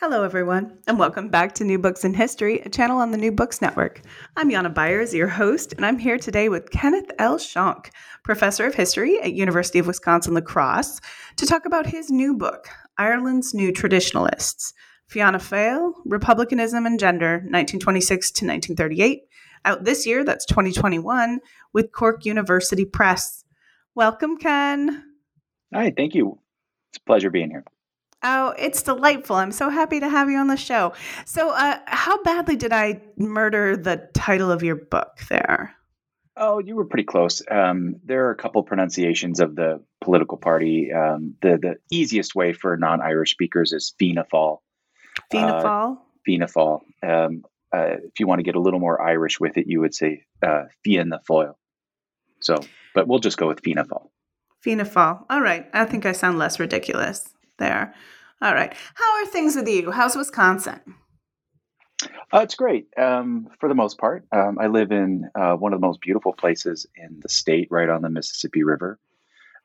Hello, everyone, and welcome back to New Books in History, a channel on the New Books Network. I'm Jana Byars, your host, and I'm here today with Kenneth L. Shonk, professor of history at University of Wisconsin-La Crosse, to talk about his new book, Ireland's New Traditionalists, Fianna Fáil, Republicanism and Gender, 1926 to 1938, out this year, that's 2021, with Cork University Press. Welcome, Ken. Hi, thank you. It's a pleasure being here. Oh, it's delightful. I'm so happy to have you on the show. So, uh, how badly did I murder the title of your book there? Oh, you were pretty close. Um, there are a couple pronunciations of the political party. Um, the the easiest way for non-Irish speakers is Fianna Fáil. Fianna uh, Fáil. Uh, Fianna Fáil. Um, uh, if you want to get a little more Irish with it, you would say uh, Fianna Fáil. So, but we'll just go with Fianna Fáil. Fianna Fáil. All right. I think I sound less ridiculous there. All right. How are things with you? How's Wisconsin? Uh, it's great um, for the most part. Um, I live in uh, one of the most beautiful places in the state, right on the Mississippi River.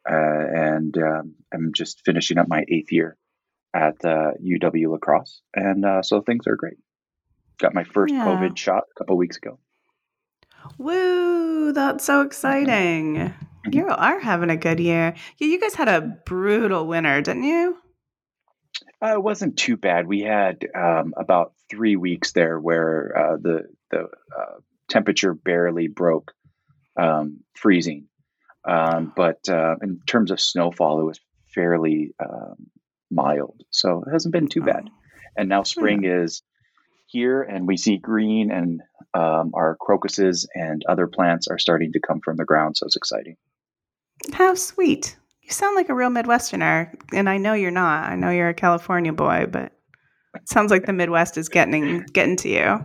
Uh, and um, I'm just finishing up my eighth year at UW uh, La Crosse. And uh, so things are great. Got my first yeah. COVID shot a couple weeks ago. Woo! That's so exciting. Mm-hmm. You are having a good year. Yeah, you guys had a brutal winter, didn't you? Uh, it wasn't too bad. We had um, about three weeks there where uh, the the uh, temperature barely broke um, freezing, um, but uh, in terms of snowfall, it was fairly um, mild. So it hasn't been too bad. And now spring is here, and we see green, and um, our crocuses and other plants are starting to come from the ground. So it's exciting. How sweet! You sound like a real Midwesterner, and I know you're not. I know you're a California boy, but it sounds like the Midwest is getting getting to you.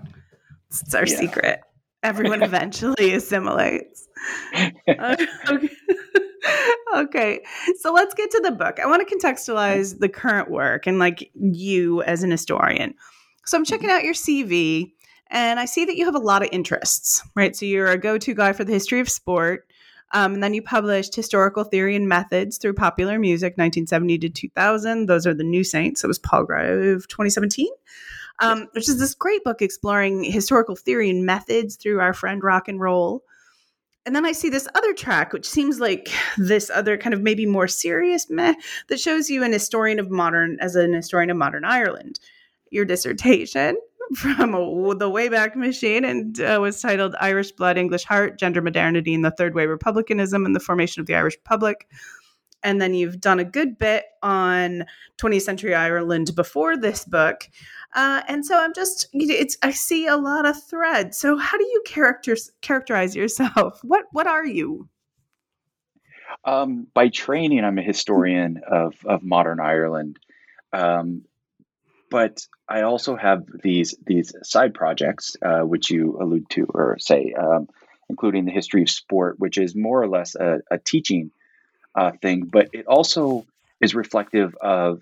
It's our yeah. secret. Everyone eventually assimilates. Uh, okay. okay. So let's get to the book. I want to contextualize the current work and like you as an historian. So I'm checking out your CV and I see that you have a lot of interests, right? So you're a go to guy for the history of sport. Um, and then you published Historical Theory and Methods through Popular Music, 1970 to 2000. Those are the New Saints. It was Palgrave 2017, um, which is this great book exploring historical theory and methods through our friend rock and roll. And then I see this other track, which seems like this other kind of maybe more serious meh, that shows you an historian of modern, as an historian of modern Ireland. Your dissertation from the Wayback Machine and uh, was titled Irish Blood, English Heart, Gender Modernity, and the Third Way Republicanism and the Formation of the Irish Republic. And then you've done a good bit on 20th century Ireland before this book. Uh, and so I'm just, it's, I see a lot of thread. So how do you characters, characterize yourself? What, what are you? Um, by training, I'm a historian of, of modern Ireland. Um, but I also have these these side projects, uh, which you allude to or say, um, including the history of sport, which is more or less a, a teaching uh, thing, but it also is reflective of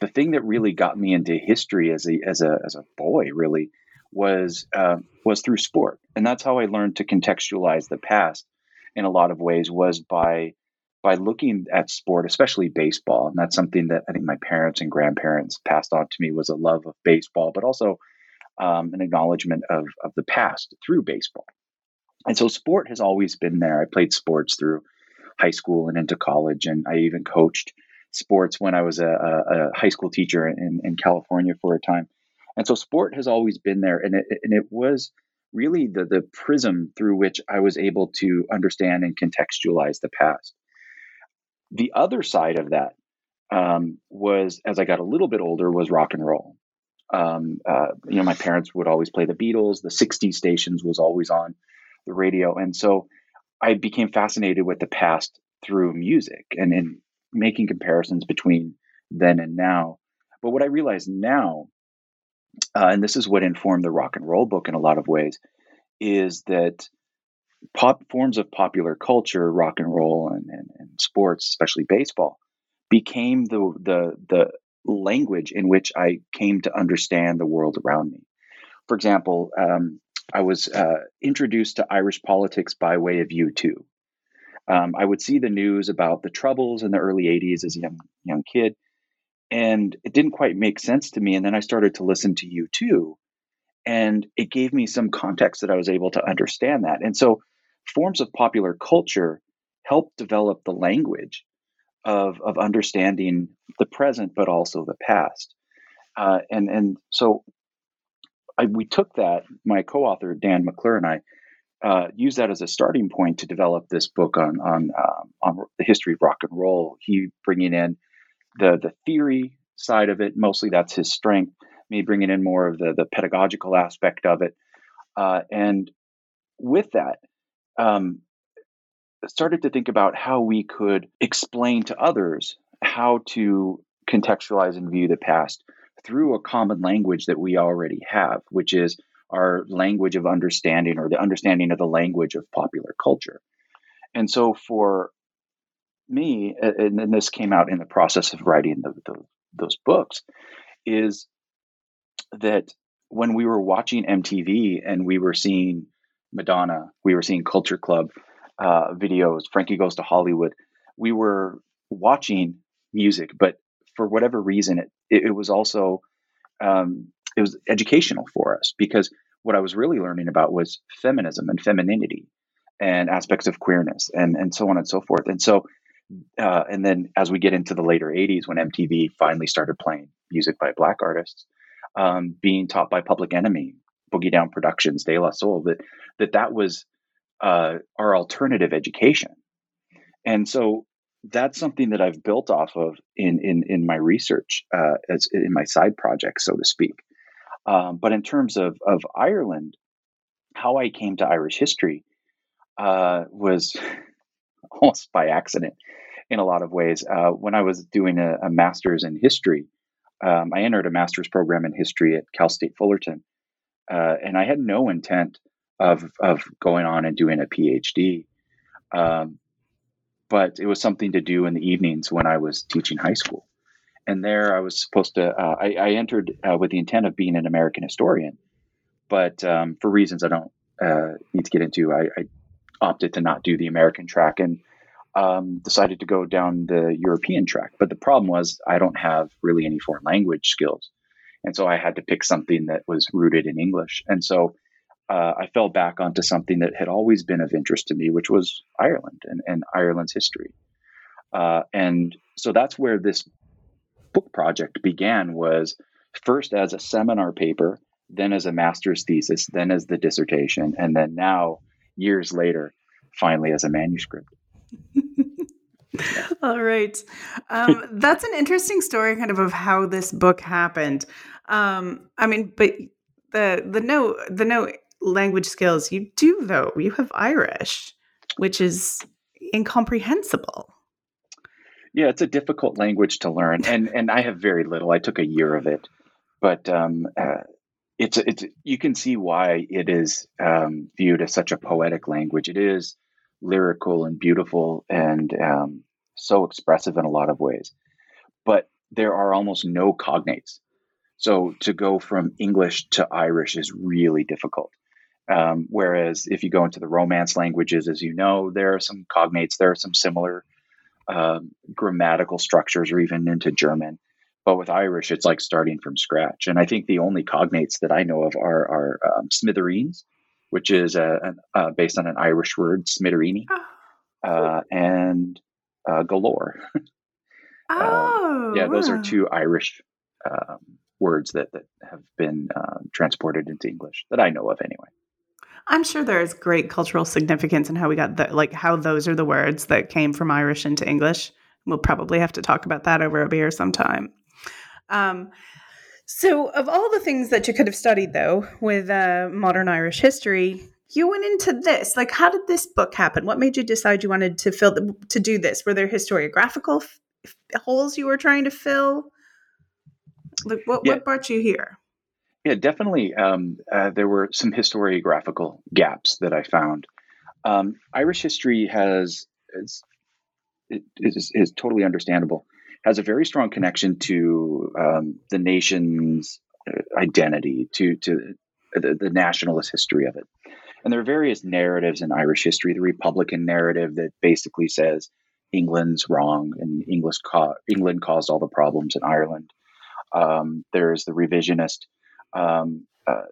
the thing that really got me into history as a as a as a boy. Really was uh, was through sport, and that's how I learned to contextualize the past. In a lot of ways, was by by looking at sport, especially baseball, and that's something that I think my parents and grandparents passed on to me was a love of baseball, but also um, an acknowledgement of of the past through baseball. And so sport has always been there. I played sports through high school and into college, and I even coached sports when I was a, a, high school teacher in, in California for a time. And so sport has always been there, and it, and it was really the the prism through which I was able to understand and contextualize the past. The other side of that um, was, as I got a little bit older, was rock and roll. Um, uh, you know, my parents would always play the Beatles. The '60s stations was always on the radio, and so I became fascinated with the past through music and in making comparisons between then and now. But what I realize now, uh, and this is what informed the rock and roll book in a lot of ways, is that pop forms of popular culture, rock and roll and, and, and sports, especially baseball, became the the the language in which I came to understand the world around me. For example, um, I was uh, introduced to Irish politics by way of U2. Um, I would see the news about the troubles in the early 80s as a young, young kid, and it didn't quite make sense to me. And then I started to listen to U2, and it gave me some context that I was able to understand that. And so, forms of popular culture help develop the language of, of understanding the present, but also the past. Uh, and, and so, I, we took that, my co author, Dan McClure, and I uh, used that as a starting point to develop this book on on um, on the history of rock and roll. He bringing in the the theory side of it, mostly that's his strength. Me bringing in more of the the pedagogical aspect of it, uh, and with that, um, started to think about how we could explain to others how to contextualize and view the past through a common language that we already have, which is our language of understanding or the understanding of the language of popular culture. And so for me, and this came out in the process of writing the, the, those books, is that when we were watching MTV and we were seeing Madonna, we were seeing Culture Club uh, videos, Frankie Goes to Hollywood, we were watching music, but for whatever reason, it, it, was also um, it was educational for us because what I was really learning about was feminism and femininity and aspects of queerness and and so on and so forth. And so uh, and then as we get into the later 80s when MTV finally started playing music by black artists, um, being taught by Public Enemy, Boogie Down Productions, De La Soul, that that that was uh, our alternative education. And so that's something that I've built off of in in in my research uh, as in my side project, so to speak. Um, but in terms of of Ireland, how I came to Irish history uh, was almost by accident in a lot of ways. Uh, when I was doing a, a master's in history, um, I entered a master's program in history at Cal State Fullerton, uh, and I had no intent of of going on and doing a PhD. Um, but it was something to do in the evenings when I was teaching high school and there I was supposed to. Uh, I, I, entered uh, with the intent of being an American historian, but um, for reasons I don't uh, need to get into, I, I, opted to not do the American track and um, decided to go down the European track. But the problem was I don't have really any foreign language skills, and so I had to pick something that was rooted in English. And so uh, I fell back onto something that had always been of interest to me, which was Ireland and, and Ireland's history. Uh, and so that's where this book project began was first as a seminar paper, then as a master's thesis, then as the dissertation, and then now, years later, finally as a manuscript. All right. Um, that's an interesting story, kind of, of how this book happened. Um, I mean, but the the no the no language skills you do though. You have Irish, which is incomprehensible. Yeah, it's a difficult language to learn, and and I have very little. I took a year of it, but um, uh, it's it's you can see why it is um, viewed as such a poetic language. It is lyrical and beautiful, and um, so expressive in a lot of ways. But there are almost no cognates, so to go from English to Irish is really difficult. Um, whereas if you go into the Romance languages, as you know, there are some cognates, there are some similar um, grammatical structures or even into German. But with Irish, it's like starting from scratch. And I think the only cognates that I know of are, are um, smithereens, which is a, a, uh, based on an Irish word, smidiríní, oh. uh, and uh, galore. oh, yeah, those are two Irish um, words that, that have been uh, transported into English that I know of anyway. I'm sure there is great cultural significance in how we got the like how those are the words that came from Irish into English. We'll probably have to talk about that over a beer sometime. Um, so, of all the things that you could have studied, though, with uh, modern Irish history, you went into this. Like, how did this book happen? What made you decide you wanted to fill the, to do this? Were there historiographical f- holes you were trying to fill? Like, what, yeah. what brought you here? Yeah, definitely. Um, uh, there were some historiographical gaps that I found. Um, Irish history has is, is, is totally understandable. Has a very strong connection to um, the nation's uh, identity, to to the, the nationalist history of it. And there are various narratives in Irish history. The Republican narrative that basically says England's wrong and English England caused all the problems in Ireland. Um, there's the revisionist um, uh,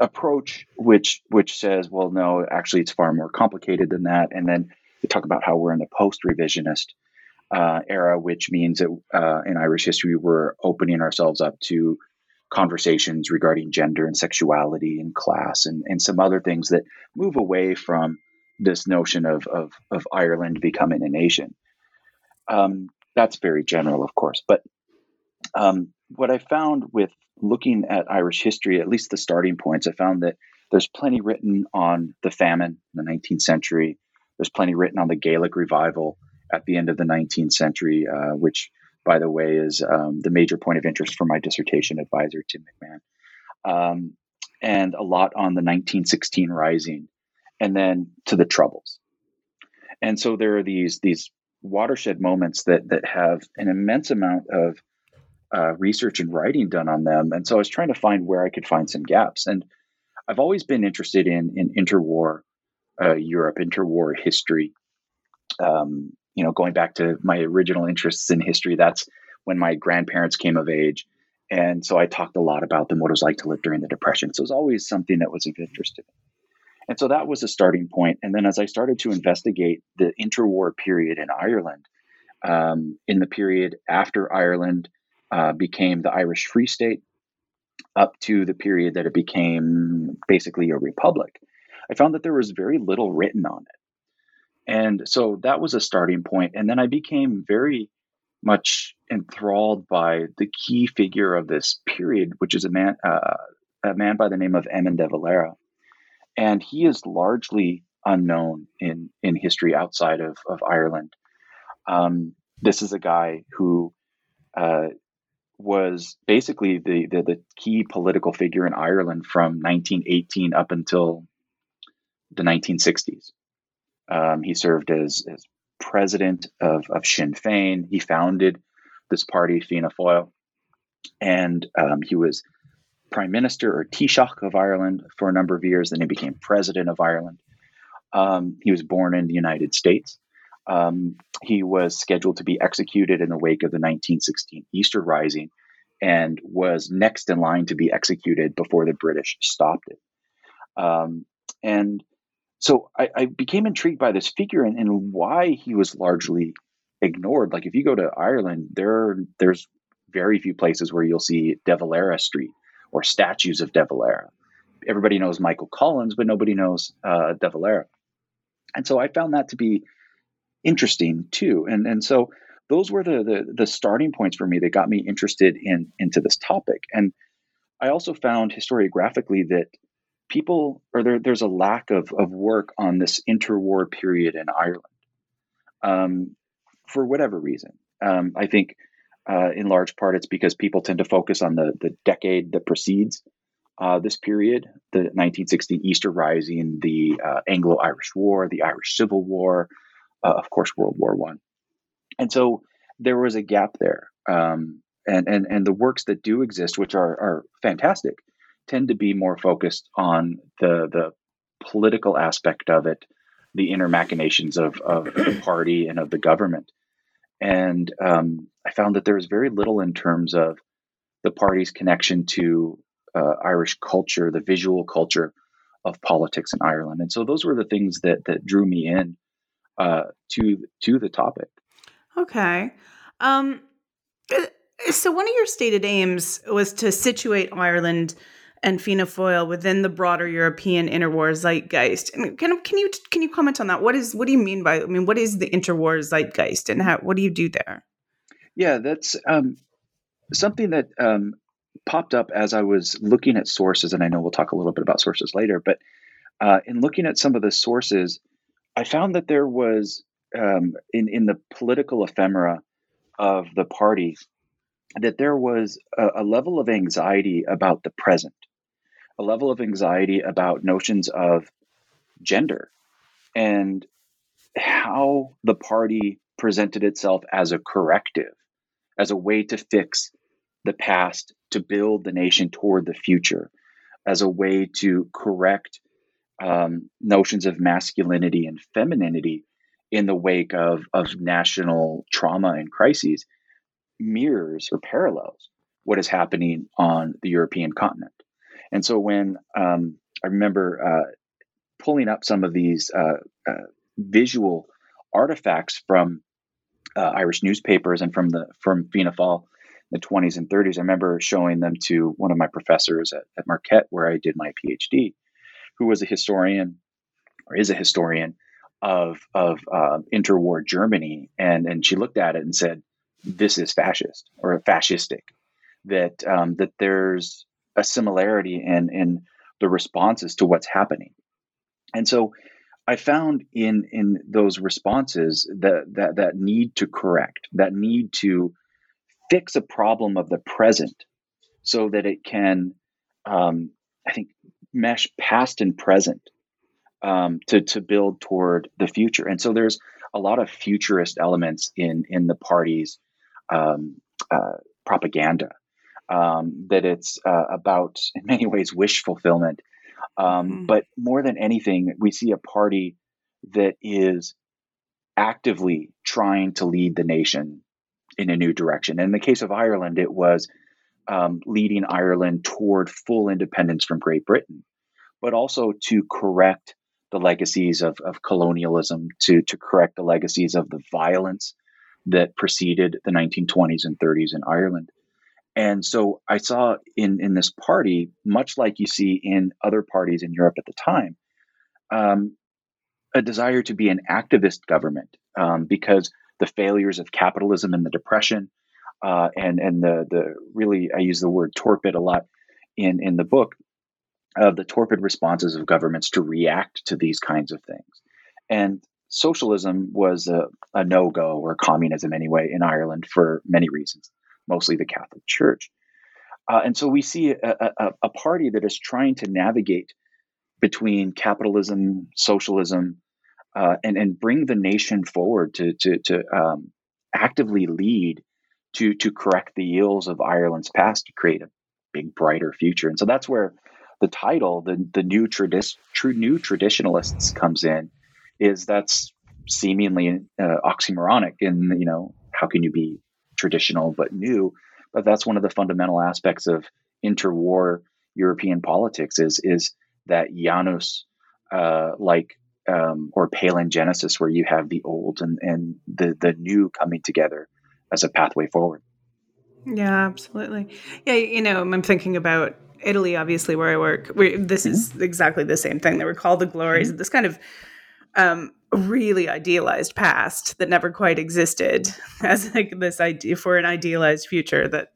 approach, which which says, well, no, actually, it's far more complicated than that. And then they talk about how we're in the post-revisionist uh, era, which means that uh, in Irish history, we're opening ourselves up to conversations regarding gender and sexuality and class and, and some other things that move away from this notion of, of, of Ireland becoming a nation. Um, that's very general, of course. But um, what I found with looking at Irish history, at least the starting points, I found that there's plenty written on the famine in the 19th century. There's plenty written on the Gaelic revival at the end of the 19th century, uh, which, by the way, is um, the major point of interest for my dissertation advisor, Tim McMahon. Um, and a lot on the 1916 Rising, and then to the Troubles. And so there are these these watershed moments that that have an immense amount of uh, research and writing done on them. And so I was trying to find where I could find some gaps. And I've always been interested in in interwar uh, Europe, interwar history. Um, you know, going back to my original interests in history, that's when my grandparents came of age. And so I talked a lot about them, what it was like to live during the Depression. So it was always something that was of interest to me. And so that was a starting point. And then as I started to investigate the interwar period in Ireland, um, in the period after Ireland uh, became the Irish Free State, up to the period that it became basically a republic, I found that there was very little written on it. And so that was a starting point. And then I became very much enthralled by the key figure of this period, which is a man, uh, a man by the name of Eamon de Valera. And he is largely unknown in, in history outside of, of Ireland. Um, this is a guy who uh, was basically the, the, the key political figure in Ireland from 1918 up until the 1960s. Um, he served as, as president of, of Sinn Féin. He founded this party, Fianna Fáil, and um, he was prime minister or Taoiseach of Ireland for a number of years. Then he became president of Ireland. Um, he was born in the United States. Um, he was scheduled to be executed in the wake of the 1916 Easter Rising and was next in line to be executed before the British stopped it. Um, and so I, I, became intrigued by this figure and, and, why he was largely ignored. Like if you go to Ireland, there there's very few places where you'll see De Valera Street or statues of De Valera. Everybody knows Michael Collins, but nobody knows uh, De Valera. And so I found that to be interesting too. And and so those were the, the the starting points for me that got me interested in into this topic. And I also found historiographically that people or there, there's a lack of, of work on this interwar period in Ireland um, for whatever reason. Um, I think uh, in large part it's because people tend to focus on the, the decade that precedes uh, this period the 1916 Easter Rising, the uh, Anglo Irish War, the Irish Civil War, uh, of course, World War One. And so there was a gap there. Um, and, and, and the works that do exist, which are, are fantastic, tend to be more focused on the the political aspect of it, the inner machinations of, of the party and of the government. And um, I found that there was very little in terms of the party's connection to uh, Irish culture, the visual culture of politics in Ireland. And so those were the things that that drew me in uh, to to the topic. Okay. Um, uh, so one of your stated aims was to situate Ireland and Fáil within the broader European interwar zeitgeist. And can can you can you comment on that? What is what do you mean by I mean what is the interwar zeitgeist and how what do you do there? Yeah, that's um, something that um, popped up as I was looking at sources, and I know we'll talk a little bit about sources later. But uh, in looking at some of the sources, I found that there was um, in in the political ephemera of the party that there was a, a level of anxiety about the present, a level of anxiety about notions of gender and how the party presented itself as a corrective, as a way to fix the past, to build the nation toward the future, as a way to correct um, notions of masculinity and femininity in the wake of, of national trauma and crises mirrors or parallels what is happening on the European continent. And so when um, I remember uh, pulling up some of these uh, uh, visual artifacts from uh, Irish newspapers and from the from Fianna Fáil in the 20s and 30s, I remember showing them to one of my professors at, at Marquette, where I did my PhD, who was a historian or is a historian of of uh, interwar Germany, and and she looked at it and said, "This is fascist or fascistic." That um, that there's a similarity in in the responses to what's happening, and so I found in in those responses that that that need to correct, that need to fix a problem of the present, so that it can, um, I think, mesh past and present um, to to build toward the future. And so there's a lot of futurist elements in in the party's um, uh, propaganda. Um, that it's uh, about in many ways wish fulfillment, mm-hmm. but more than anything, we see a party that is actively trying to lead the nation in a new direction. And in the case of Ireland, it was um, leading Ireland toward full independence from Great Britain, but also to correct the legacies of, of colonialism, to, to correct the legacies of the violence that preceded the 1920s and 30s in Ireland. And so I saw in, in this party, much like you see in other parties in Europe at the time, um, a desire to be an activist government um, because the failures of capitalism and the depression uh, and and the the really I use the word torpid a lot in in the book of the torpid responses of governments to react to these kinds of things. And socialism was a, a no go, or communism anyway, in Ireland for many reasons, mostly the Catholic Church. Uh, and so we see a, a, a, party that is trying to navigate between capitalism, socialism, uh, and, and bring the nation forward to, to, to um, actively lead to, to correct the ills of Ireland's past to create a big, brighter future. And so that's where the title, the the new tradi- true new traditionalists comes in, is that's seemingly uh, oxymoronic. And you know, how can you be traditional but new? But that's one of the fundamental aspects of interwar European politics is is that Janus uh, like um, or Palingenesis, where you have the old and, and the the new coming together as a pathway forward. Yeah, absolutely. Yeah, you know, I'm thinking about Italy, obviously, where I work, where this mm-hmm. is exactly the same thing. They recall the glories mm-hmm. of this kind of um, really idealized past that never quite existed as like this idea for an idealized future that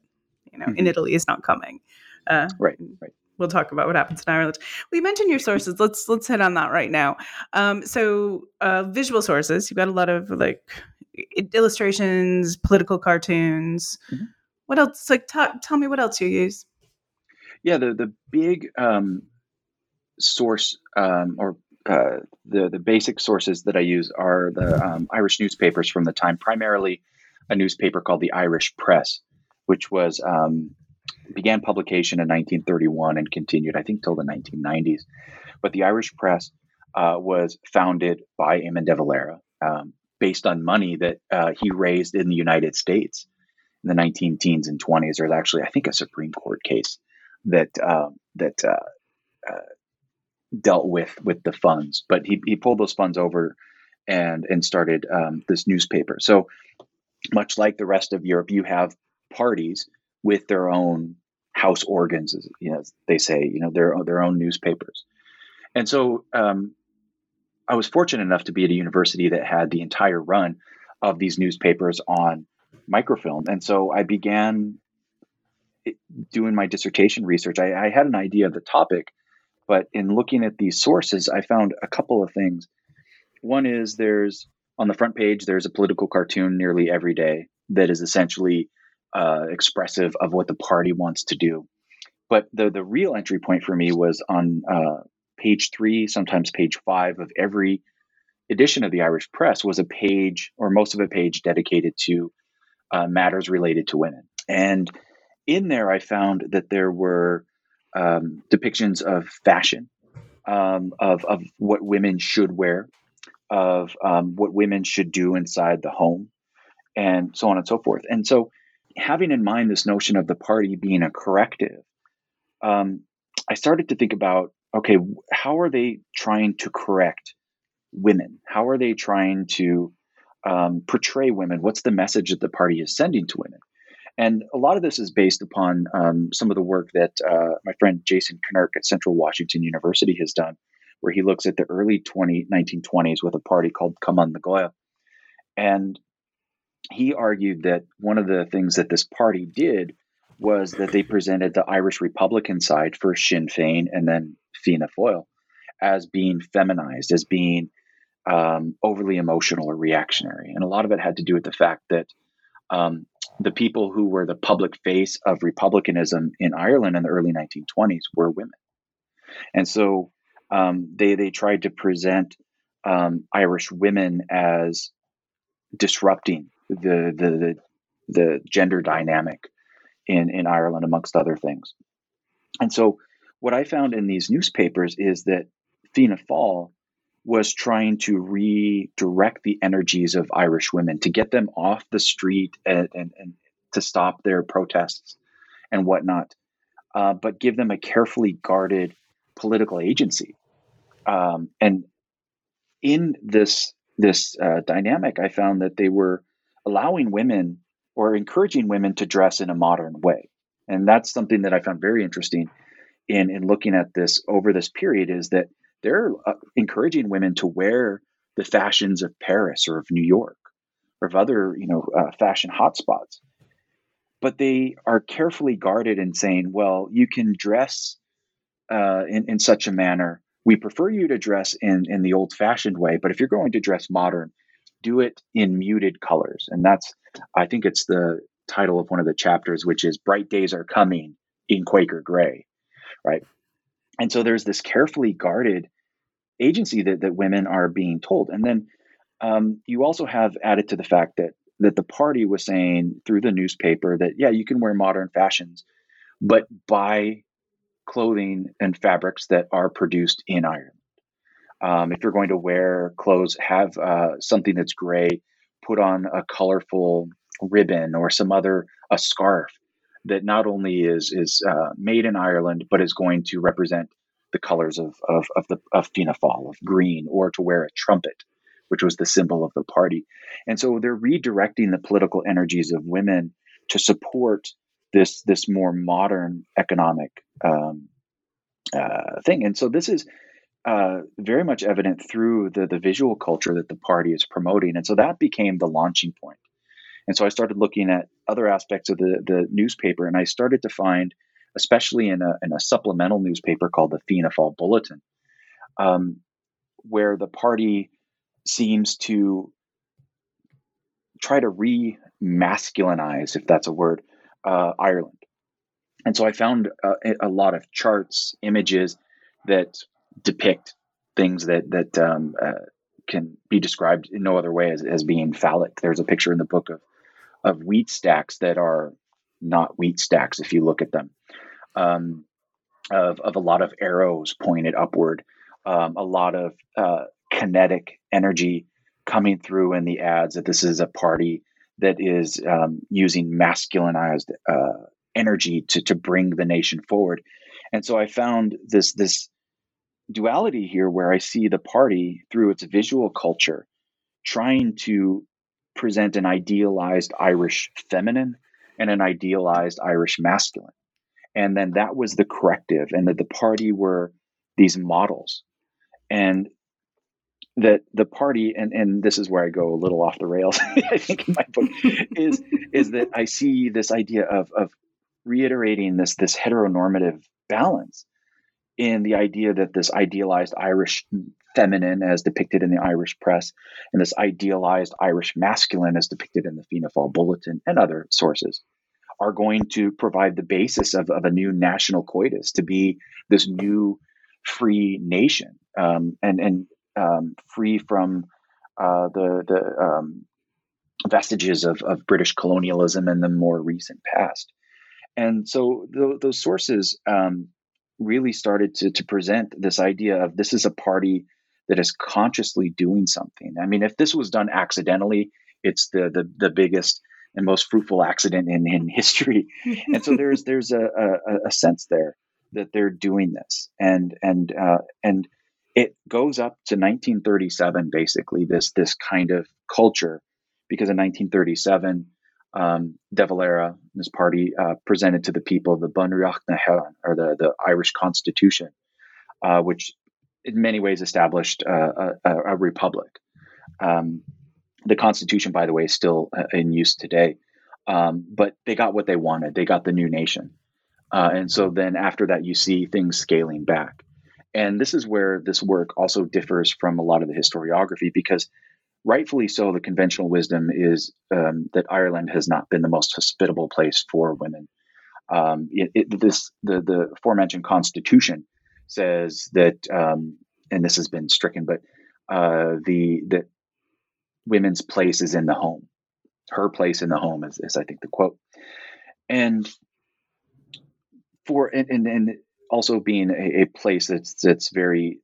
you know mm-hmm. in Italy is not coming. Uh, right, right. We'll talk about what happens in Ireland. We mentioned your sources. Let's let's hit on that right now. Um, so, uh, visual sources. You've got a lot of like illustrations, political cartoons. Mm-hmm. What else? Like, t- tell me what else you use. Yeah, the the big um, source um, or uh, the the basic sources that I use are the um, Irish newspapers from the time, primarily a newspaper called the Irish Press, which was um, began publication in 1931 and continued, I think, till the 1990s. But the Irish Press uh, was founded by Eamon de Valera um, based on money that uh, he raised in the United States in the 19 teens and 20s. There's actually, I think, a Supreme Court case that um, that uh, uh, dealt with with the funds, but he, he pulled those funds over and and started um, this newspaper. So much like the rest of Europe, you have parties with their own house organs, as you know, they say, you know, their their own newspapers. And so um, I was fortunate enough to be at a university that had the entire run of these newspapers on microfilm, and so I began doing my dissertation research, I, I had an idea of the topic, but in looking at these sources, I found a couple of things. One is there's on the front page, there's a political cartoon nearly every day that is essentially uh, expressive of what the party wants to do. But the the real entry point for me was on uh, page three, sometimes page five of every edition of the Irish Press was a page, or most of a page, dedicated to uh, matters related to women. And in there, I found that there were um, depictions of fashion, um, of, of what women should wear, of um, what women should do inside the home, and so on and so forth. And so, having in mind this notion of the party being a corrective, um, I started to think about okay, how are they trying to correct women? How are they trying to um, portray women? What's the message that the party is sending to women? And a lot of this is based upon um, some of the work that uh, my friend Jason Knirk at Central Washington University has done, where he looks at the early 20, 1920s with a party called Cumann na nGaedheal. And he argued that one of the things that this party did was that they presented the Irish Republican side, first Sinn Féin and then Fianna Fáil, as being feminized, as being um, overly emotional or reactionary. And a lot of it had to do with the fact that um, the people who were the public face of republicanism in Ireland in the early 1920s were women. And so um, they, they tried to present um, Irish women as disrupting the, the, the, the gender dynamic in, in Ireland, amongst other things. And so what I found in these newspapers is that Fianna Fáil was trying to redirect the energies of Irish women to get them off the street and, and, and to stop their protests and whatnot, uh, but give them a carefully guarded political agency. Um, and in this this uh, dynamic, I found that they were allowing women or encouraging women to dress in a modern way, and that's something that I found very interesting in in looking at this over this period. Is that they're uh, encouraging women to wear the fashions of Paris or of New York or of other, you know, uh, fashion hotspots. But they are carefully guarded in saying, well, you can dress uh, in, in such a manner. We prefer you to dress in, in the old fashioned way, but if you're going to dress modern, do it in muted colors. And that's, I think it's the title of one of the chapters, which is Bright Days Are Coming in Quaker Gray, right? And so there's this carefully guarded agency that, that women are being told. And then um, you also have added to the fact that that the party was saying through the newspaper that yeah, you can wear modern fashions, but buy clothing and fabrics that are produced in Ireland. Um, if you're going to wear clothes, have uh, something that's gray, put on a colorful ribbon or some other a scarf that not only is is uh, made in Ireland but is going to represent the colors of of of the of Fianna Fáil, of green, or to wear a trumpet, which was the symbol of the party. And so they're redirecting the political energies of women to support this this more modern economic um, uh, thing. And so this is uh, very much evident through the the visual culture that the party is promoting. And so that became the launching point. And so I started looking at other aspects of the the newspaper, and I started to find especially in a, in a supplemental newspaper called the Fianna Fáil Bulletin, um, where the party seems to try to re masculinize, if that's a word, uh, Ireland. And so I found a, a, lot of charts, images that depict things that that um, uh, can be described in no other way as, as being phallic. There's a picture in the book of of wheat stacks that are not wheat stacks if you look at them um, of, of a lot of arrows pointed upward, um, a lot of uh, kinetic energy coming through in the ads that this is a party that is um, using masculinized uh, energy to, to bring the nation forward. And so I found this this duality here where I see the party through its visual culture trying to present an idealized Irish feminine and an idealized Irish masculine. And then that was the corrective and that the party were these models. And that the party and and this is where i go a little off the rails i think in my book is is that i see this idea of of reiterating this this heteronormative balance in the idea that this idealized irish feminine as depicted in the irish press and this idealized irish masculine as depicted in the Fianna Fáil bulletin and other sources are going to provide the basis of, of a new national coitus to be this new free nation um, and and um, free from uh, the the um, vestiges of, of British colonialism in the more recent past. And so th- those sources um, really started to, to present this idea of this is a party that is consciously doing something. I mean, if this was done accidentally, it's the the, the biggest and most fruitful accident in, in history. and so there's there's a, a, a, sense there that they're doing this, and and uh, and it goes up to 1937, basically this this kind of culture, because in 1937. Um, De Valera and his party uh, presented to the people the Bunreacht na or the, the Irish Constitution, uh, which in many ways established uh, a, a, republic. Um, the Constitution, by the way, is still uh, in use today. Um, but they got what they wanted. They got the new nation. Uh, and so then after that, you see things scaling back. And this is where this work also differs from a lot of the historiography because rightfully so, the conventional wisdom is um, that Ireland has not been the most hospitable place for women. Um, it, it, this the the aforementioned Constitution says that, um, and this has been stricken, but uh, the that women's place is in the home. Her place in the home is, is I think the quote. And for and, and, and also being a, a, place that's that's very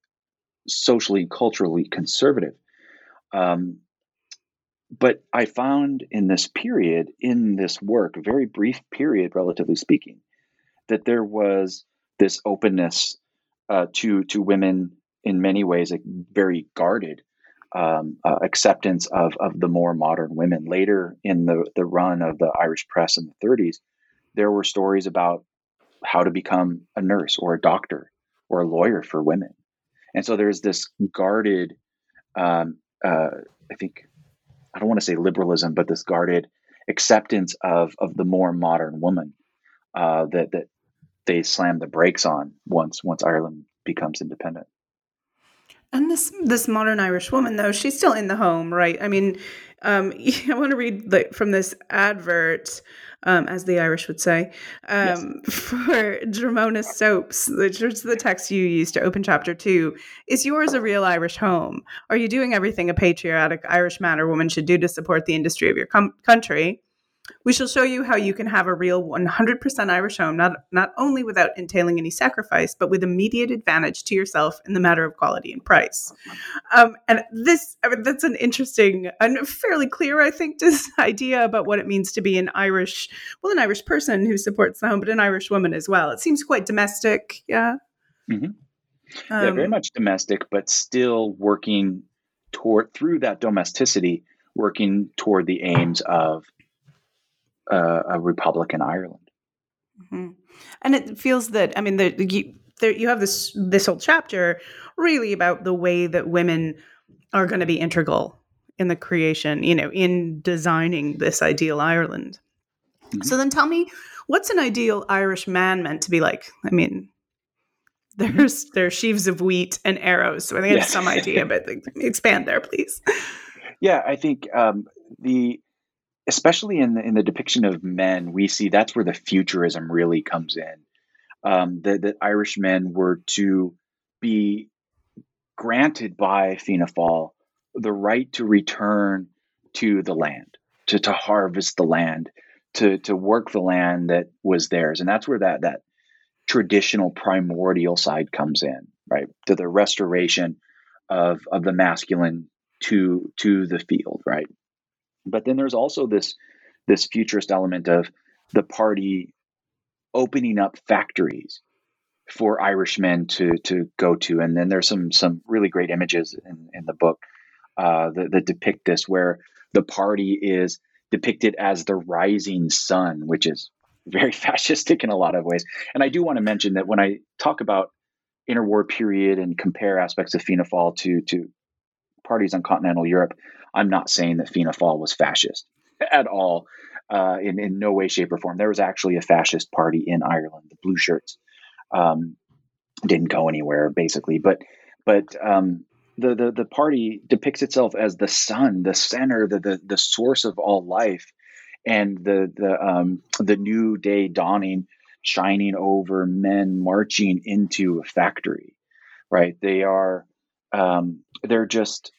socially culturally conservative. Um, but I found in this period, in this work, very brief period, relatively speaking, that there was this openness uh, to to women in many ways, a very guarded um, uh, acceptance of, of the more modern women. Later in the, the run of the Irish press in the 30s, there were stories about how to become a nurse or a doctor or a lawyer for women. And so there's this guarded, um, uh, I think, I don't want to say liberalism, but this guarded acceptance of, of the more modern woman uh, that, that they slam the brakes on once once Ireland becomes independent. And this this modern Irish woman, though, she's still in the home, right? I mean, um, I want to read the, from this advert, um, as the Irish would say, um, yes. for Dramona Soaps, which is the text you used to open chapter two. Is yours a real Irish home? Are you doing everything a patriotic Irish man or woman should do to support the industry of your com- country? We shall show you how you can have a real 100% Irish home, not, not only without entailing any sacrifice, but with immediate advantage to yourself in the matter of quality and price. Um, and this, I mean, that's an interesting and fairly clear, I think, this idea about what it means to be an Irish, well, an Irish person who supports the home, but an Irish woman as well. It seems quite domestic. Yeah. Mm-hmm. Um, yeah, very much domestic, but still working toward through that domesticity, working toward the aims of uh, a republic in Ireland. Mm-hmm. And it feels that I mean, the, you, there, you have this this whole chapter really about the way that women are going to be integral in the creation, you know, in designing this ideal Ireland. Mm-hmm. So then, tell me, what's an ideal Irish man meant to be like? I mean, mm-hmm. there's there's sheaves of wheat and arrows, so I think I have some idea, but expand there, please. Yeah, I think um, the especially in the, in the depiction of men, we see that's where the futurism really comes in. Um, that, that Irish men were to be granted by Fianna Fáil the right to return to the land, to, to harvest the land, to, to work the land that was theirs. And that's where that, that traditional primordial side comes in, right? To the restoration of, of the masculine to, to the field, right? But then there's also this this futurist element of the party opening up factories for Irishmen to to go to, and then there's some some really great images in, in the book uh, that, that depict this, where the party is depicted as the rising sun, which is very fascistic in a lot of ways. And I do want to mention that when I talk about interwar period and compare aspects of Fianna Fáil to to parties on continental Europe, I'm not saying that Fianna Fáil was fascist at all, uh, in in no way, shape, or form. There was actually a fascist party in Ireland, the Blue Shirts. Um, didn't go anywhere basically, but but um, the, the the party depicts itself as the sun, the center, the the, the source of all life, and the the um, the new day dawning, shining over men marching into a factory, right? They are um, they're just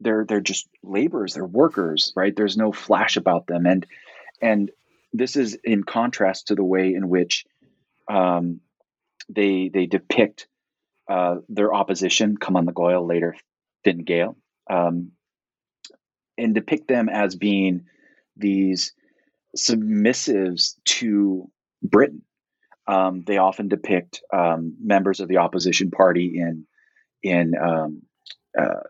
they're they're just laborers, they're workers, right? There's no flash about them, and and this is in contrast to the way in which um, they they depict uh, their opposition, Cumann na nGaedheal, later Fine Gael, um, and depict them as being these submissives to Britain. Um, they often depict um, members of the opposition party in in um, uh,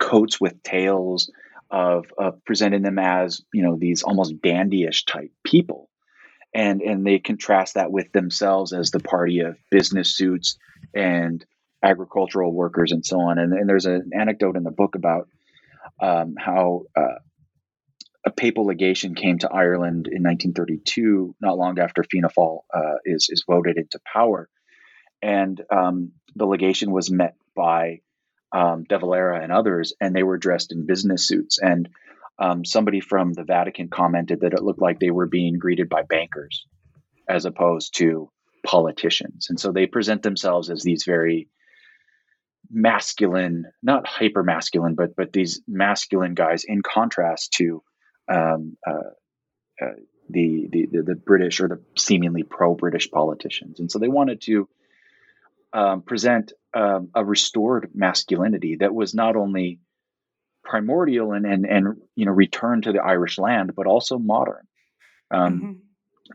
coats with tails, of, of presenting them as you know these almost dandyish type people, and and they contrast that with themselves as the party of business suits and agricultural workers and so on. And, and there's an anecdote in the book about um, how uh, a papal legation came to Ireland in 1932, not long after Fianna Fáil uh, is is voted into power, and um, the legation was met by um, De Valera and others, and they were dressed in business suits. And um, somebody from the Vatican commented that it looked like they were being greeted by bankers as opposed to politicians. And so they present themselves as these very masculine, not hyper masculine, but but these masculine guys in contrast to um, uh, uh, the, the, the British or the seemingly pro British politicians, and so they wanted to um, present um, a restored masculinity that was not only primordial and and and you know returned to the Irish land, but also modern. Um,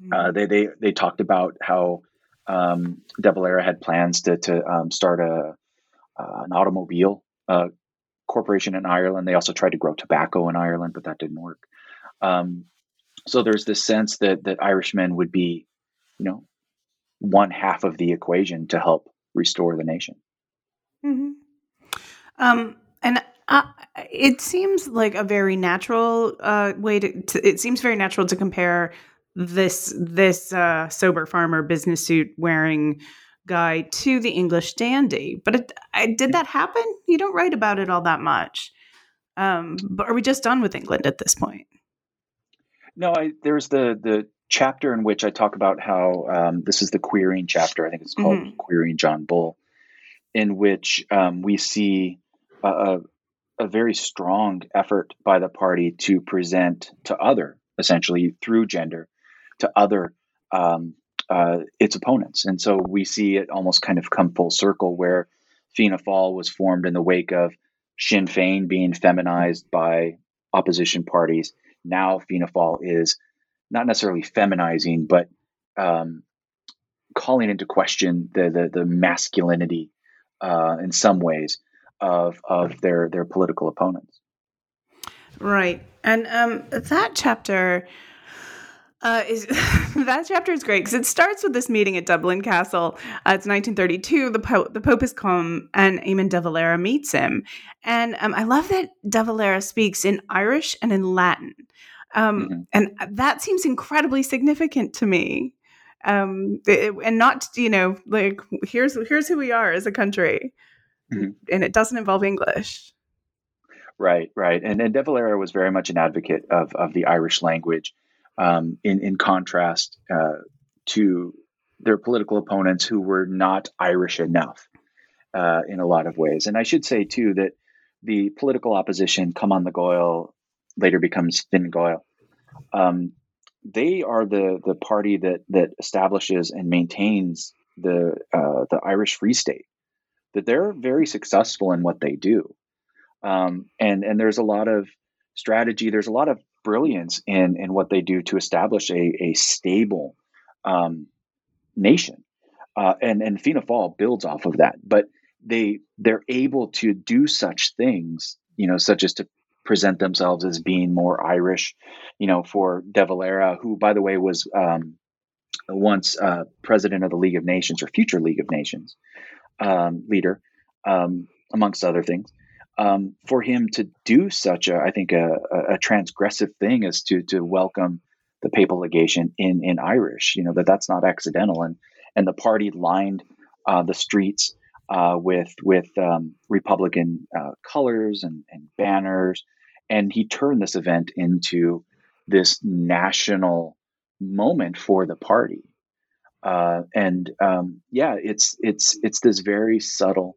mm-hmm. uh, they they they talked about how um, De Valera had plans to to um, start a uh, an automobile uh, corporation in Ireland. They also tried to grow tobacco in Ireland, but that didn't work. Um, so there's this sense that that Irishmen would be, you know, one half of the equation to help restore the nation. Mm-hmm. Um, and uh, it seems like a very natural uh, way to, to, It seems very natural to compare this this uh, sober farmer business suit wearing guy to the English dandy. But it, I, did that happen? You don't write about it all that much. Um, but are we just done with England at this point? No, I, there's the the chapter in which I talk about how um, this is the queering chapter. I think it's called mm-hmm. queering John Bull, in which um, we see a, a very strong effort by the party to present to other, essentially through gender, to other um, uh, its opponents. And so we see it almost kind of come full circle where Fianna Fáil was formed in the wake of Sinn Féin being feminized by opposition parties. Now Fianna Fáil is not necessarily feminizing, but um, calling into question the the, the masculinity uh, in some ways of of their their political opponents. Right, and um, that chapter uh, is that chapter is great because it starts with this meeting at Dublin Castle. Uh, it's 1932. The Pope, the Pope has come, and Eamon de Valera meets him. And um, I love that de Valera speaks in Irish and in Latin, um, mm-hmm. and that seems incredibly significant to me. Um, it, and not you know like here's here's who we are as a country, mm-hmm. and it doesn't involve English. Right, right, and and De Valera was very much an advocate of of the Irish language um, in in contrast uh, to their political opponents who were not Irish enough uh, in a lot of ways. And I should say too that the political opposition, Cumann na nGaedheal, later becomes Fine Gael. Um, they are the the party that that establishes and maintains the uh, the Irish Free State. That they're very successful in what they do, um, and and there's a lot of strategy. There's a lot of brilliance in in what they do to establish a a stable um, nation, uh, and and Fianna Fáil builds off of that. But they they're able to do such things, you know, such as to present themselves as being more Irish, you know, for De Valera, who by the way was um, once uh, president of the League of Nations or future League of Nations um, leader, um, amongst other things um, for him to do such a, I think, a, a, transgressive thing as to to welcome the papal legation in in Irish. You know that that's not accidental, and and the party lined uh, the streets uh, with with um, Republican uh, colors and, and banners, and he turned this event into this national moment for the party. Uh, and um, yeah, it's it's it's this very subtle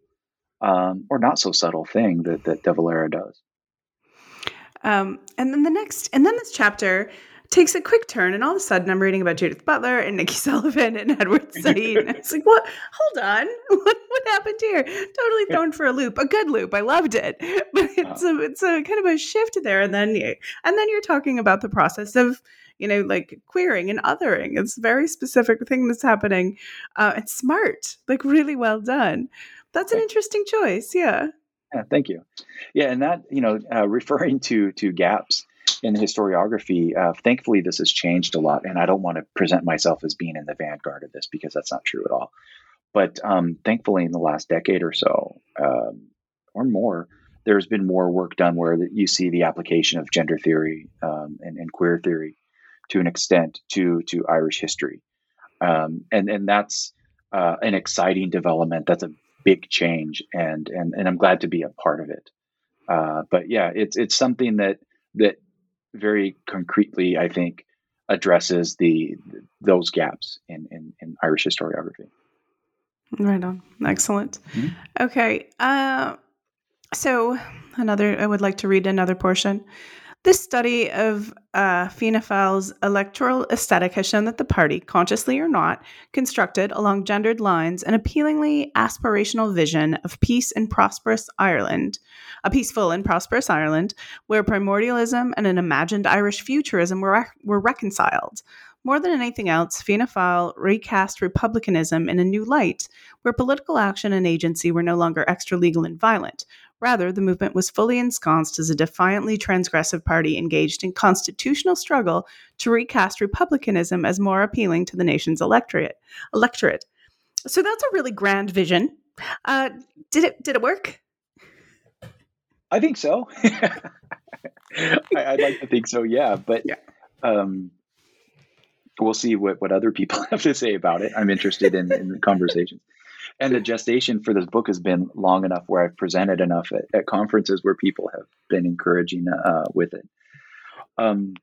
um, or not so subtle thing that that De Valera does. Um, and then the next, and then this chapter takes a quick turn, and all of a sudden, I'm reading about Judith Butler and Nikki Sullivan and Edward Said. it's like, what? Hold on, what what happened here? Totally thrown for a loop, a good loop. I loved it, but it's a it's a kind of a shift there, and then you, and then you're talking about the process of you know, like queering and othering. It's a very specific thing that's happening. Uh, it's smart, like really well done. That's an interesting choice. Yeah. Yeah, thank you. Yeah, and that you know, uh, referring to to gaps in the historiography, uh, thankfully this has changed a lot, and I don't want to present myself as being in the vanguard of this because that's not true at all. But um, thankfully, in the last decade or so, um, or more, there's been more work done where you see the application of gender theory um, and, and, queer theory to an extent to to Irish history, um, and and that's uh, an exciting development. That's a big change, and and and I'm glad to be a part of it. Uh, but yeah, it's it's something that that very concretely, I think, addresses the those gaps in in, in Irish historiography. Right on, excellent. Mm-hmm. Okay, uh, so another, I would like to read another portion. This study of uh, Fianna Fáil's electoral aesthetic has shown that the party, consciously or not, constructed along gendered lines an appealingly aspirational vision of peace and prosperous Ireland, a peaceful and prosperous Ireland, where primordialism and an imagined Irish futurism were, were reconciled. More than anything else, Fianna Fáil recast republicanism in a new light, where political action and agency were no longer extra legal and violent, Rather, the movement was fully ensconced as a defiantly transgressive party engaged in constitutional struggle to recast republicanism as more appealing to the nation's electorate. Electorate. So that's a really grand vision. Uh, did it? Did it work? I think so. I, would like to think so. Yeah, but yeah. Um, we'll see what, what other people have to say about it. I'm interested in, in the conversation and the gestation for this book has been long enough where I've presented enough at, at conferences where people have been encouraging uh, with it. Um,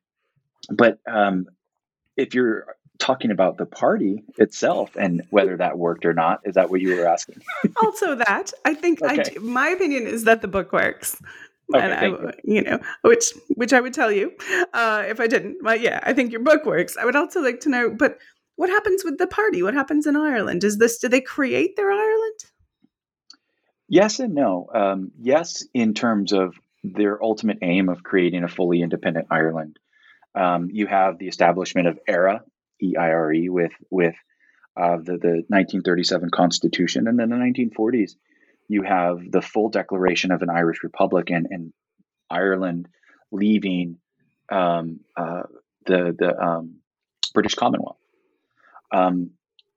but um, if you're talking about the party itself and whether that worked or not, is that what you were asking? also, that I think okay. I, my opinion is that the book works. Okay, and I, you. you. know, which which I would tell you uh, if I didn't. But yeah, I think your book works. I would also like to know, but what happens with the party? What happens in Ireland? Is this do they create their Ireland? Yes and no. Um, yes, in terms of their ultimate aim of creating a fully independent Ireland. Um, you have the establishment of EIRE, E I R E, with with uh, the the 1937 Constitution, and then the 1940s, you have the full declaration of an Irish Republic and, and Ireland leaving um, uh, the the um, British Commonwealth. Um,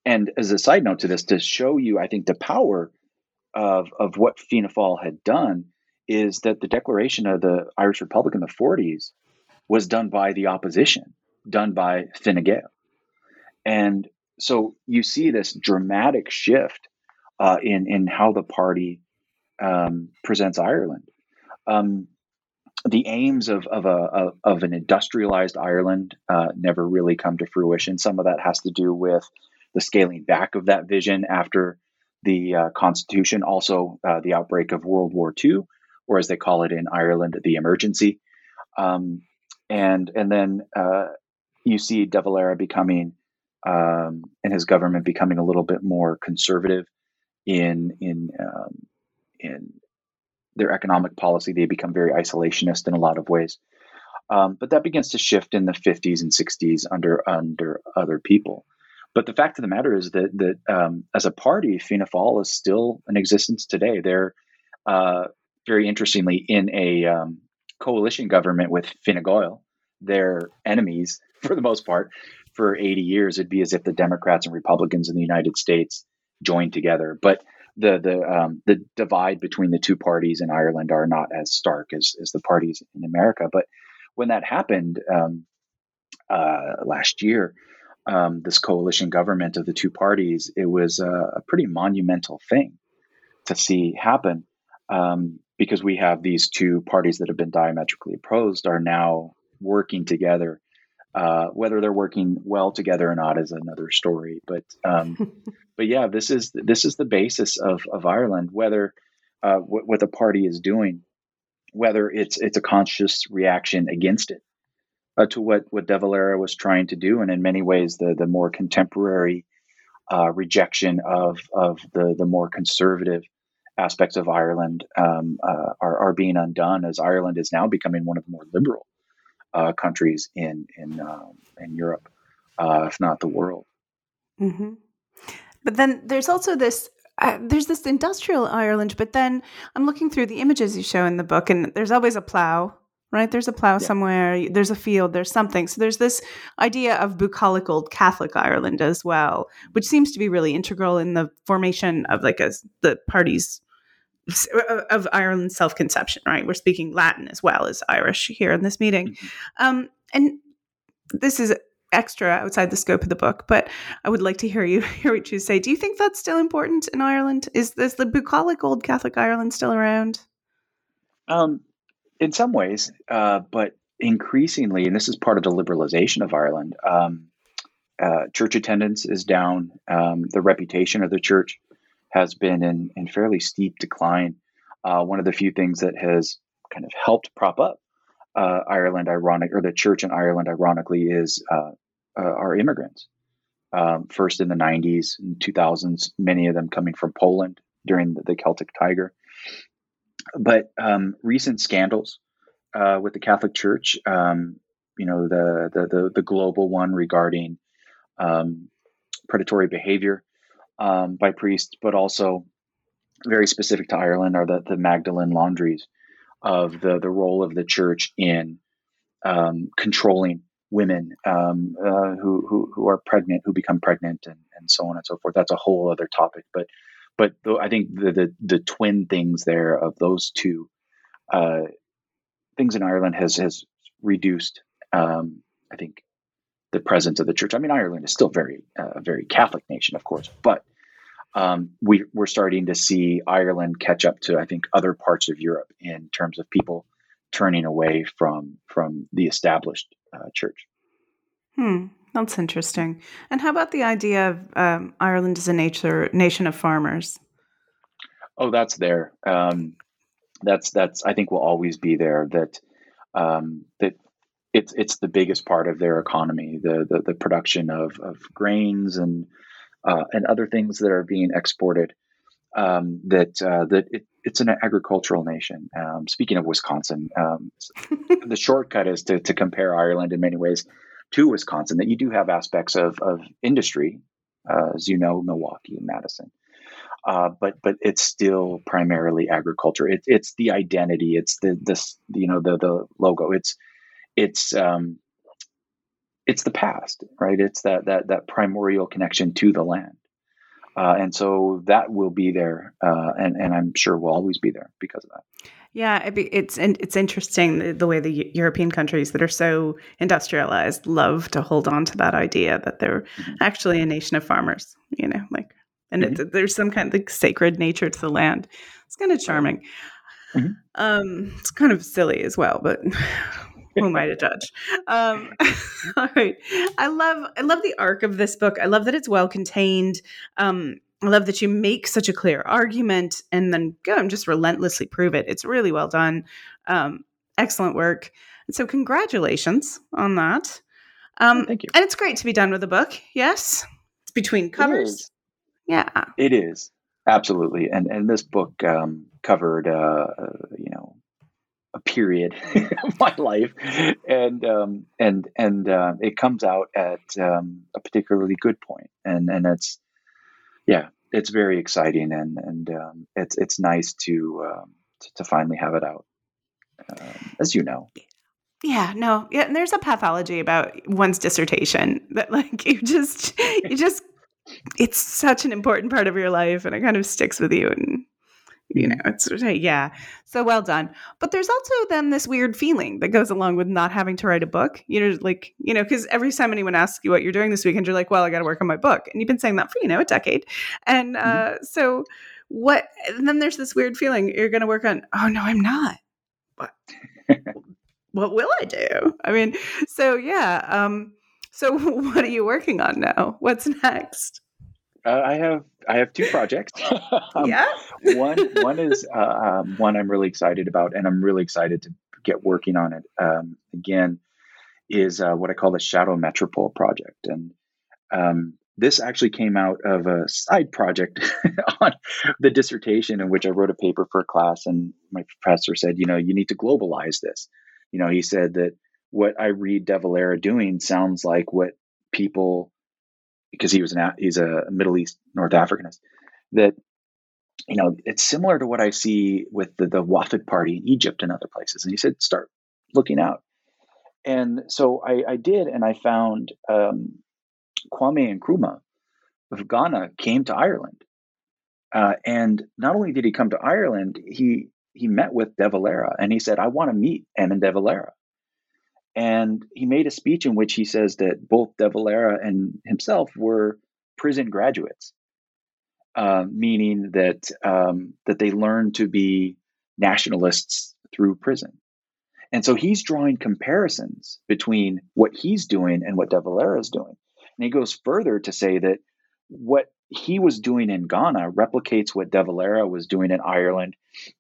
and as a side note to this, to show you, I think, the power of, of what Fianna had done is that the declaration of the Irish Republic in the 40s was done by the opposition, done by Fine Gael. And so you see this dramatic shift uh, in, in how the party um, presents Ireland. Um, the aims of of a of an industrialized Ireland uh, never really come to fruition. Some of that has to do with the scaling back of that vision after the uh, Constitution, also uh, the outbreak of World War II, or as they call it in Ireland, the emergency, um, and and then uh, you see De Valera becoming um, and his government becoming a little bit more conservative in in um, in their economic policy. They become very isolationist in a lot of ways. Um, but that begins to shift in the 50s and 60s under under other people. But the fact of the matter is that that um, as a party, Fianna Fáil is still in existence today. They're uh, very interestingly in a um, coalition government with Fine Gael. They're enemies for the most part. For 80 years, it'd be as if the Democrats and Republicans in the United States joined together. But the the um, the divide between the two parties in Ireland are not as stark as as the parties in America. But when that happened um, uh, last year, um, this coalition government of the two parties, it was a, a pretty monumental thing to see happen um, because we have these two parties that have been diametrically opposed are now working together. Uh, whether they're working well together or not is another story. But um, but yeah, this is this is the basis of of Ireland. Whether uh, what, what the party is doing, whether it's it's a conscious reaction against it uh, to what what De Valera was trying to do, and in many ways the the more contemporary uh, rejection of of the the more conservative aspects of Ireland um, uh, are are being undone as Ireland is now becoming one of the more liberal uh, countries in in um, in Europe, uh, if not the world. Mm-hmm. But then there's also this uh, there's this industrial Ireland, but then I'm looking through the images you show in the book, and there's always a plow, right? There's a plow yeah. somewhere, there's a field, there's something. So there's this idea of bucolic old Catholic Ireland as well, which seems to be really integral in the formation of like a, the party's of Ireland's self conception, right? We're speaking Latin as well as Irish here in this meeting. Mm-hmm. Um, and this is extra outside the scope of the book, but I would like to hear you hear what you say. Do you think that's still important in Ireland? Is is the bucolic old Catholic Ireland still around? Um, in some ways, uh, but increasingly, and this is part of the liberalization of Ireland. Um, uh, church attendance is down. Um, the reputation of the church has been in, in fairly steep decline. Uh, one of the few things that has kind of helped prop up uh, Ireland, ironic, or the church in Ireland, ironically, is uh, uh, our immigrants. Um, first in the 90s and 2000s, many of them coming from Poland during the, the Celtic Tiger. But um, recent scandals uh, with the Catholic Church, um, you know, the, the, the, the, global one regarding um, predatory behavior um, by priests, but also very specific to Ireland are the, the Magdalene laundries of the the role of the church in um, controlling women um, uh, who, who who are pregnant, who become pregnant, and, and so on and so forth. That's a whole other topic. But but I think the, the, the twin things there of those two uh, things in Ireland has has reduced. Um, I think the presence of the church. I mean, Ireland is still very uh, a very Catholic nation, of course, but um, we, we're starting to see Ireland catch up to, I think, other parts of Europe in terms of people turning away from from the established uh, church. Hmm, that's interesting. And how about the idea of um, Ireland as a nature nation of farmers? Oh, that's there. Um, that's that's I think will always be there. That um, that it's it's the biggest part of their economy. The the, the production of of grains and uh, and other things that are being exported. Um, that uh, that it, it's an agricultural nation. Um, speaking of Wisconsin, um, the shortcut is to, to compare Ireland in many ways to Wisconsin. That you do have aspects of of industry, uh, as you know, Milwaukee and Madison. Uh, but but it's still primarily agriculture. It's it's the identity. It's the this you know the the logo. It's it's um, it's the past, right? It's that that that primordial connection to the land, uh, and so that will be there, uh, and and I'm sure will always be there because of that. Yeah, it's it's interesting the way the European countries that are so industrialized love to hold on to that idea that they're mm-hmm. actually a nation of farmers. You know, like, and mm-hmm. it, there's some kind of like sacred nature to the land. It's kind of charming. Mm-hmm. Um, it's kind of silly as well, but who am I to judge? Um, all right. I love I love the arc of this book. I love that it's well contained. Um, I love that you make such a clear argument and then go and just relentlessly prove it. It's really well done. Um, excellent work. And so congratulations on that. Um, Thank you. And it's great to be done with a book. Yes. It's between covers. It yeah. It is. Absolutely. And and this book um, covered uh, uh, you know period of my life, and um, and and uh, it comes out at um, a particularly good point, and and it's yeah, it's very exciting, and and um, it's it's nice to, um, to, to finally have it out, um, as you know. Yeah, no, yeah, and there's a pathology about one's dissertation that like you just you just it's such an important part of your life, and it kind of sticks with you, and you know it's yeah so well done but there's also then this weird feeling that goes along with not having to write a book you know like you know because every time anyone asks you what you're doing this weekend you're like well i gotta work on my book and you've been saying that for you know a decade and uh, mm-hmm. so what and then there's this weird feeling you're gonna work on oh no i'm not but what will I do? I mean, so yeah. Um, so what are you working on now? What's next? Uh, I have I have two projects. um, yeah. one one is uh, um, one I'm really excited about, and I'm really excited to get working on it. Um, again, is uh, what I call the Shadow Metropole project, and um, this actually came out of a side project on the dissertation in which I wrote a paper for a class, and my professor said, you know, you need to globalize this. You know, he said that what I read De Valera doing sounds like what people because he was an he's a Middle East North Africanist that you know it's similar to what I see with the the Wafd party in Egypt and other places. And he said, start looking out. And so I, I did, and I found um, Kwame Nkrumah of Ghana came to Ireland, uh, and not only did he come to Ireland, he he met with De Valera, and he said, "I want to meet Eamon De Valera." And he made a speech in which he says that both De Valera and himself were prison graduates, uh, meaning that um, that they learned to be nationalists through prison. And so he's drawing comparisons between what he's doing and what De Valera is doing. And he goes further to say that what he was doing in Ghana replicates what De Valera was doing in Ireland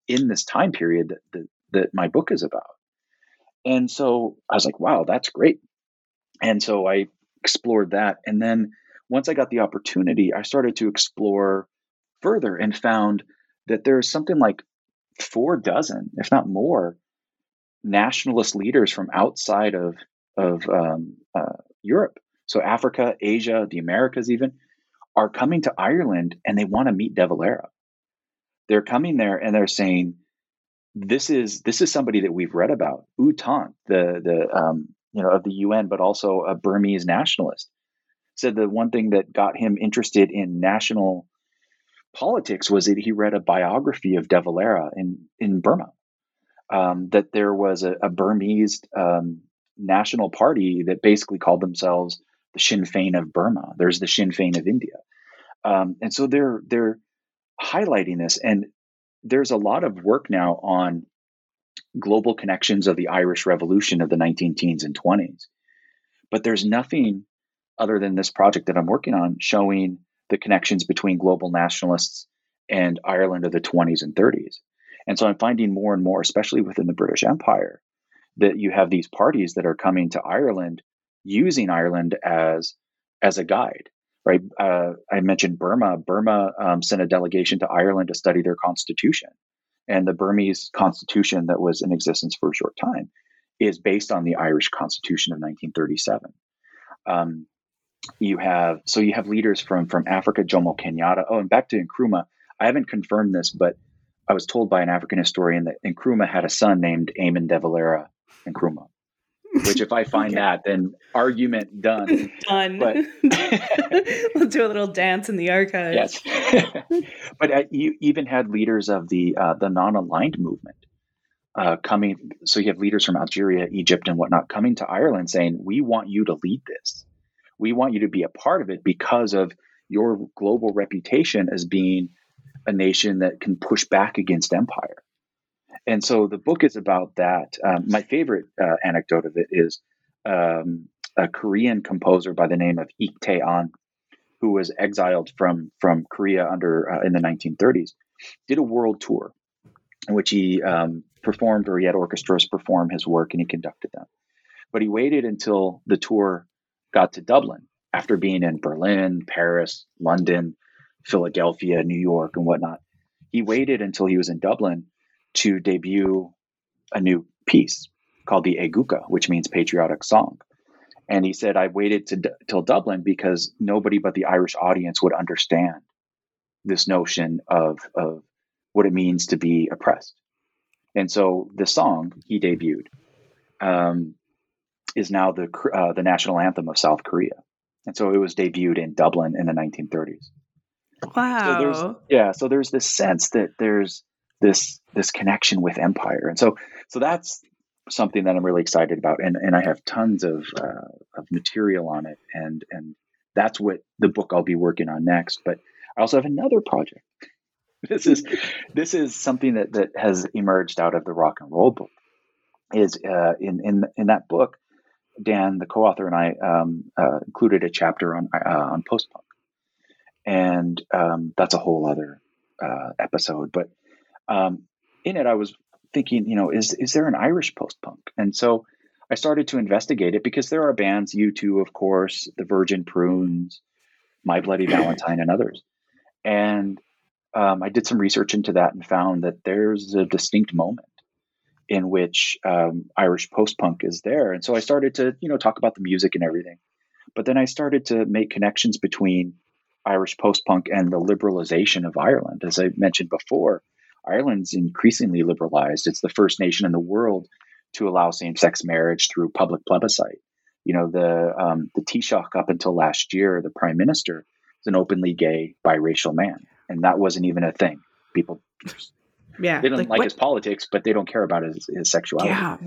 in this time period that, that, that my book is about. And so I was like, wow, that's great. And so I explored that. And then once I got the opportunity, I started to explore further and found that there's something like four dozen, if not more, nationalist leaders from outside of of um, uh, Europe, so Africa, Asia, the Americas, even, are coming to Ireland and they want to meet De Valera. They're coming there and they're saying, this is this is somebody that we've read about, U Thant, the the um, you know of the UN, but also a Burmese nationalist. Said the one thing that got him interested in national politics was that he read a biography of De Valera in in Burma. Um, that there was a, a Burmese um, national party that basically called themselves the Sinn Féin of Burma. There's the Sinn Féin of India, um, and so they're they're highlighting this. And there's a lot of work now on global connections of the Irish Revolution of the 19 teens and 20s. But there's nothing other than this project that I'm working on showing the connections between global nationalists and Ireland of the 20s and 30s. And so I'm finding more and more, especially within the British Empire, that you have these parties that are coming to Ireland using Ireland as as a guide right? Uh, I mentioned Burma. Burma um, sent a delegation to Ireland to study their constitution. And the Burmese constitution that was in existence for a short time is based on the Irish constitution of 1937. Um, you have so you have leaders from from Africa, Jomo Kenyatta. Oh, and back to Nkrumah. I haven't confirmed this, but I was told by an African historian that Nkrumah had a son named Eamon de Valera Nkrumah. Which, if I find okay. that, then argument done. done. But we'll do a little dance in the archives. Yes, but uh, you even had leaders of the uh, the non-aligned movement uh, coming. So you have leaders from Algeria, Egypt, and whatnot coming to Ireland saying, "We want you to lead this. We want you to be a part of it because of your global reputation as being a nation that can push back against empire." And so the book is about that. Um, my favorite uh, anecdote of it is um, a Korean composer by the name of Ik Tae-an, who was exiled from from Korea under uh, in the 1930s, did a world tour in which he um, performed or he had orchestras perform his work and he conducted them. But he waited until the tour got to Dublin after being in Berlin, Paris, London, Philadelphia, New York, and whatnot. He waited until he was in Dublin to debut a new piece called the Aegukga, which means patriotic song. And he said, I waited to, till Dublin because nobody but the Irish audience would understand this notion of, of what it means to be oppressed. And so the song he debuted um, is now the, uh, the national anthem of South Korea. And so it was debuted in Dublin in the 1930s. Wow. So there's, yeah. So there's this sense that there's this this connection with empire. And so so that's something that i'm really excited about. And and i have tons of uh, of material on it. And and that's what the book i'll be working on next. But i also have another project. This is this is something that that has emerged out of the rock and roll book. Is uh, in in in that book, Dan, the co-author, and I um, uh, included a chapter on uh, on post punk, and um, that's a whole other uh, episode. But um, in it, I was thinking, you know, is is there an Irish post punk? And so I started to investigate it because there are bands, U2, of course, the Virgin Prunes, My Bloody Valentine, and others. And um, I did some research into that and found that there's a distinct moment in which um, Irish post punk is there. And so I started to, you know, talk about the music and everything. But then I started to make connections between Irish post punk and the liberalization of Ireland. As I mentioned before, Ireland's increasingly liberalized. It's the first nation in the world to allow same-sex marriage through public plebiscite. You know, the um, the Taoiseach up until last year, the prime minister, is an openly gay biracial man, and that wasn't even a thing. People, yeah, they don't like, like his politics, but they don't care about his, his sexuality. Yeah.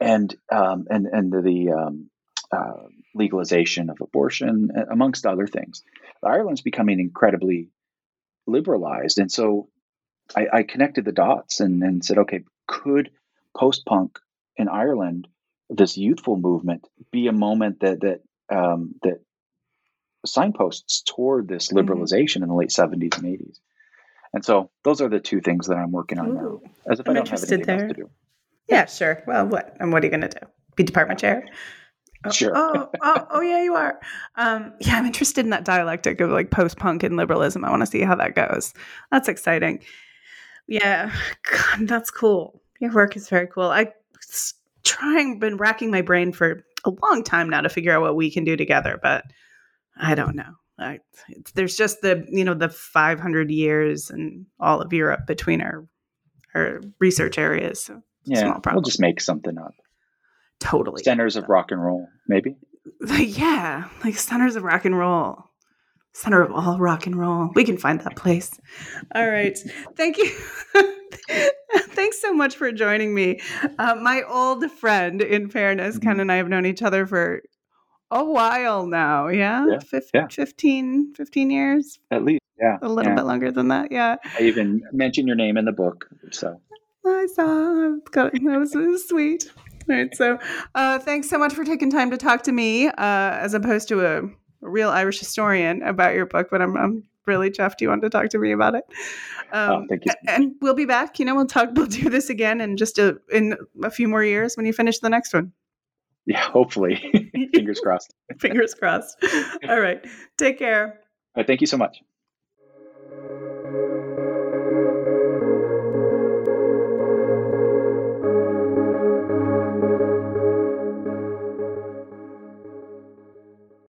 And um, and and the, the um, uh, legalization of abortion, amongst other things, Ireland's becoming incredibly liberalized, and so I, I connected the dots and, and said, okay, could post punk in Ireland, this youthful movement, be a moment that that um, that signposts toward this mm-hmm. liberalization mm-hmm. in the late seventies and eighties. And so those are the two things that I'm working on Ooh, now. As if I'm I don't have anything there. else to do. Yeah, sure. Well, what and what are you going to do? Be department chair? Oh, sure. oh, oh, oh, yeah, you are. Um, yeah, I'm interested in that dialectic of like post punk and liberalism. I want to see how that goes. That's exciting. Yeah, God, that's cool. Your work is very cool. I trying been racking my brain for a long time now to figure out what we can do together, but I don't know. I, there's just the you know the 500 years and all of Europe between our our research areas. So yeah, we'll just make something up. Totally. Centers of rock and roll, maybe. yeah, like centers of rock and roll center of all rock and roll. We can find that place. All right. Thank you. Thanks so much for joining me. Uh, my old friend, in fairness, mm-hmm. Ken and I have known each other for a while now. Yeah? Yeah. Fif- yeah. 15, 15 years? At least. Yeah. A little yeah. bit longer than that. Yeah. I even mentioned your name in the book. So I saw. That was, that was sweet. All right. So uh, thanks so much for taking time to talk to me uh, as opposed to a real Irish historian about your book, but I'm, I'm really chuffed you wanted to talk to me about it. Oh, um, oh, thank you. And we'll be back. You know, we'll talk. We'll do this again in just a in a few more years when you finish the next one. Yeah, hopefully. Fingers crossed. Fingers crossed. All right. Take care. All right, thank you so much.